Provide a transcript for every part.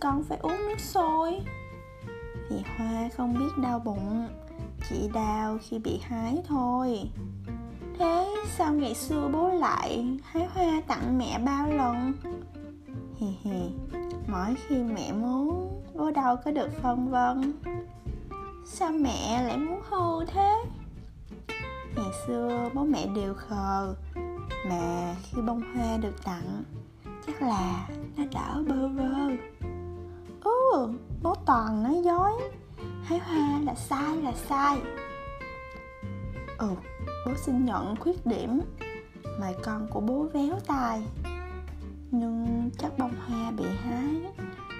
con phải uống nước sôi. Vì hoa không biết đau bụng, chỉ đau khi bị hái thôi. Thế sao ngày xưa bố lại hái hoa tặng mẹ bao lần? Hì hì, mỗi khi mẹ muốn, bố đâu có được phân vân. Sao mẹ lại muốn hư thế? Ngày xưa bố mẹ đều khờ, mà khi bông hoa được tặng chắc là nó đỡ bơ vơ ừ bố toàn nói dối. Hái hoa là sai là sai. Ừ bố xin nhận khuyết điểm mày con của bố véo tai. Nhưng chắc bông hoa bị hái,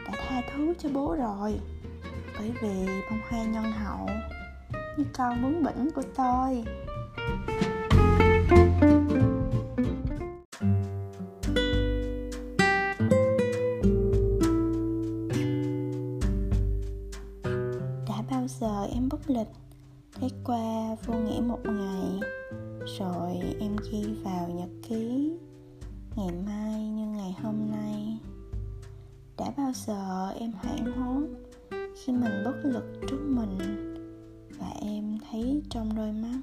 đã tha thứ cho bố rồi. Bởi vì bông hoa nhân hậu, như con bướng bỉnh của tôi. Giờ em bất lịch. Thế qua vô nghĩa một ngày, rồi em ghi vào nhật ký ngày mai như ngày hôm nay. Đã bao giờ em hoảng hốt khi mình bất lực trước mình và em thấy trong đôi mắt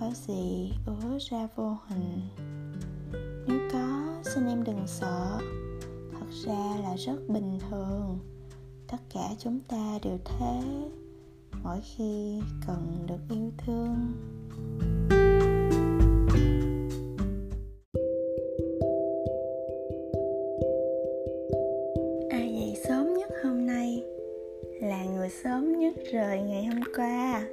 có gì ứa ra vô hình? Nếu có, xin em đừng sợ. Thật ra là rất bình thường. Tất cả chúng ta đều thế mỗi khi cần được yêu thương. Ai dậy sớm nhất hôm nay là người sớm nhất rời ngày hôm qua.